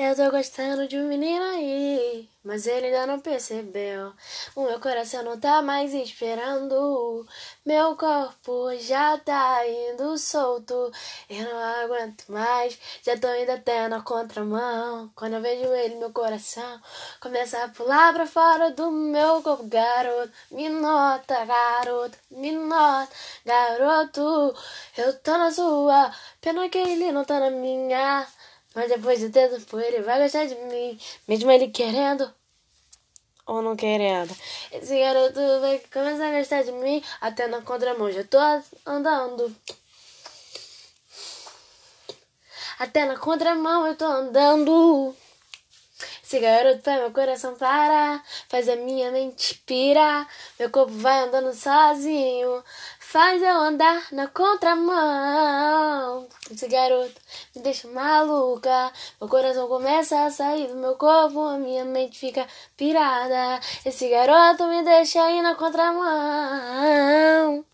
Eu tô gostando de um menino aí, mas ele ainda não percebeu. O meu coração não tá mais esperando. Meu corpo já tá indo solto. Eu não aguento mais, já tô indo até na contramão. Quando eu vejo ele, meu coração começa a pular pra fora do meu corpo. Garoto, me nota, garoto, me nota, garoto. Eu tô na sua, pena que ele não tá na minha. Mas depois de tempo ele vai gostar de mim, mesmo ele querendo ou não querendo. Esse garoto vai começar a gostar de mim até na contramão. Já tô andando. Até na contramão eu tô andando. Esse garoto faz meu coração parar, faz a minha mente pirar. Meu corpo vai andando sozinho, faz eu andar na contramão. Esse garoto me deixa maluca, meu coração começa a sair do meu corpo, a minha mente fica pirada. Esse garoto me deixa aí na contramão.